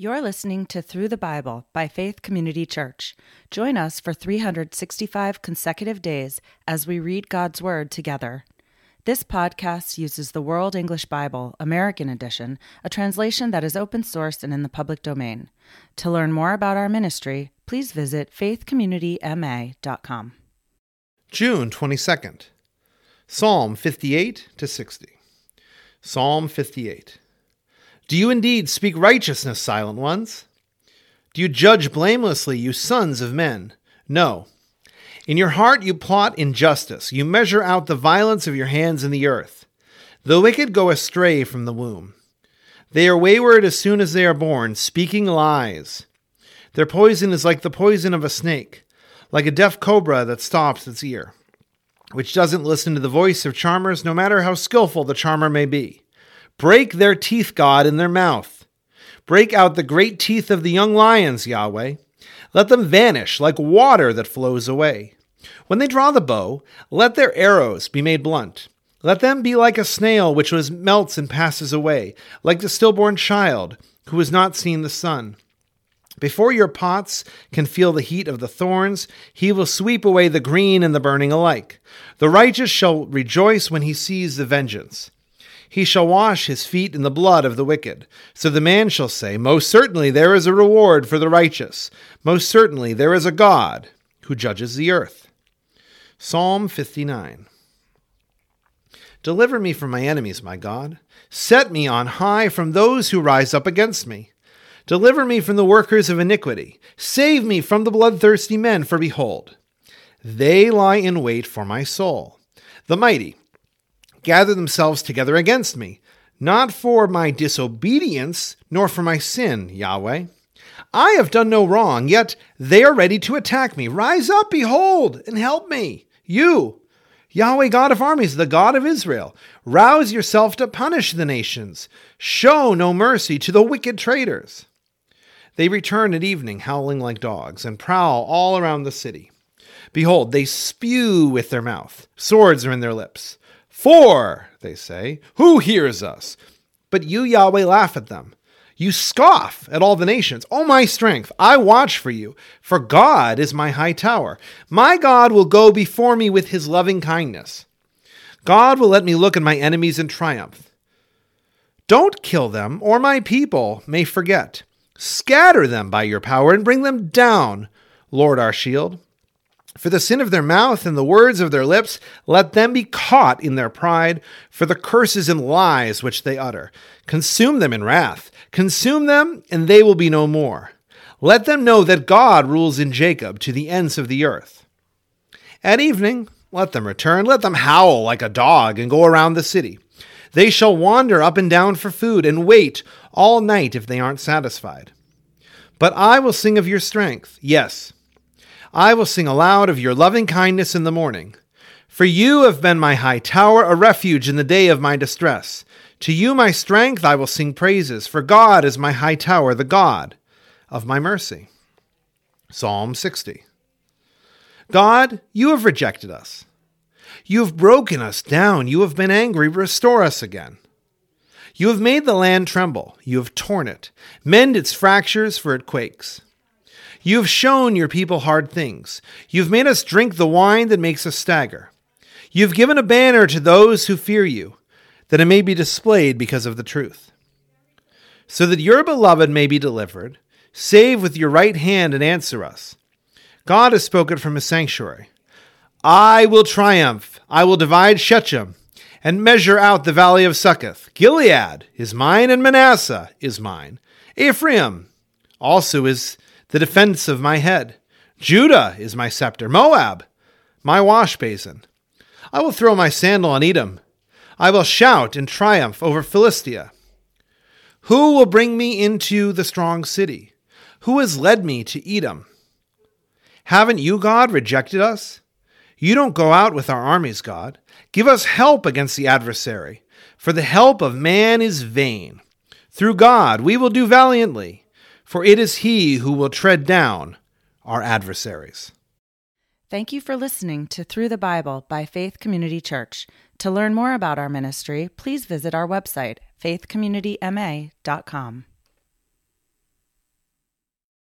You're listening to Through the Bible by Faith Community Church. Join us for 365 consecutive days as we read God's Word together. This podcast uses the World English Bible, American Edition, a translation that is open source and in the public domain. To learn more about our ministry, please visit faithcommunityma.com. June 22nd, Psalm 58 to 60. Psalm 58. Do you indeed speak righteousness, silent ones? Do you judge blamelessly, you sons of men? No. In your heart you plot injustice, you measure out the violence of your hands in the earth. The wicked go astray from the womb. They are wayward as soon as they are born, speaking lies. Their poison is like the poison of a snake, like a deaf cobra that stops its ear, which doesn't listen to the voice of charmers, no matter how skilful the charmer may be. Break their teeth, God, in their mouth. Break out the great teeth of the young lions, Yahweh. Let them vanish like water that flows away. When they draw the bow, let their arrows be made blunt. Let them be like a snail which was melts and passes away, like the stillborn child who has not seen the sun. Before your pots can feel the heat of the thorns, he will sweep away the green and the burning alike. The righteous shall rejoice when he sees the vengeance. He shall wash his feet in the blood of the wicked. So the man shall say, Most certainly there is a reward for the righteous. Most certainly there is a God who judges the earth. Psalm 59. Deliver me from my enemies, my God. Set me on high from those who rise up against me. Deliver me from the workers of iniquity. Save me from the bloodthirsty men, for behold, they lie in wait for my soul. The mighty gather themselves together against me, not for my disobedience, nor for my sin, Yahweh. I have done no wrong, yet they are ready to attack me. Rise up, behold, and help me. You, Yahweh God of armies, the God of Israel, rouse yourself to punish the nations. Show no mercy to the wicked traitors. They return at evening, howling like dogs, and prowl all around the city. Behold, they spew with their mouth, swords are in their lips. For, they say, who hears us? But you, Yahweh, laugh at them. You scoff at all the nations. O my strength, I watch for you, for God is my high tower. My God will go before me with his loving kindness. God will let me look at my enemies in triumph. Don't kill them, or my people may forget. Scatter them by your power and bring them down, Lord our shield. For the sin of their mouth and the words of their lips, let them be caught in their pride, for the curses and lies which they utter. Consume them in wrath, consume them, and they will be no more. Let them know that God rules in Jacob to the ends of the earth. At evening, let them return, let them howl like a dog and go around the city. They shall wander up and down for food and wait all night if they aren't satisfied. But I will sing of your strength. Yes, I will sing aloud of your loving kindness in the morning. For you have been my high tower, a refuge in the day of my distress. To you, my strength, I will sing praises, for God is my high tower, the God of my mercy. Psalm 60. God, you have rejected us. You have broken us down. You have been angry. Restore us again. You have made the land tremble. You have torn it. Mend its fractures, for it quakes. You have shown your people hard things. You have made us drink the wine that makes us stagger. You have given a banner to those who fear you, that it may be displayed because of the truth. So that your beloved may be delivered, save with your right hand and answer us. God has spoken from his sanctuary. I will triumph. I will divide Shechem and measure out the valley of Succoth. Gilead is mine and Manasseh is mine. Ephraim also is the defense of my head. Judah is my scepter, Moab, my wash basin. I will throw my sandal on Edom. I will shout in triumph over Philistia. Who will bring me into the strong city? Who has led me to Edom? Haven't you, God, rejected us? You don't go out with our armies, God. Give us help against the adversary, for the help of man is vain. Through God we will do valiantly for it is he who will tread down our adversaries. Thank you for listening to Through the Bible by Faith Community Church. To learn more about our ministry, please visit our website, faithcommunityma.com.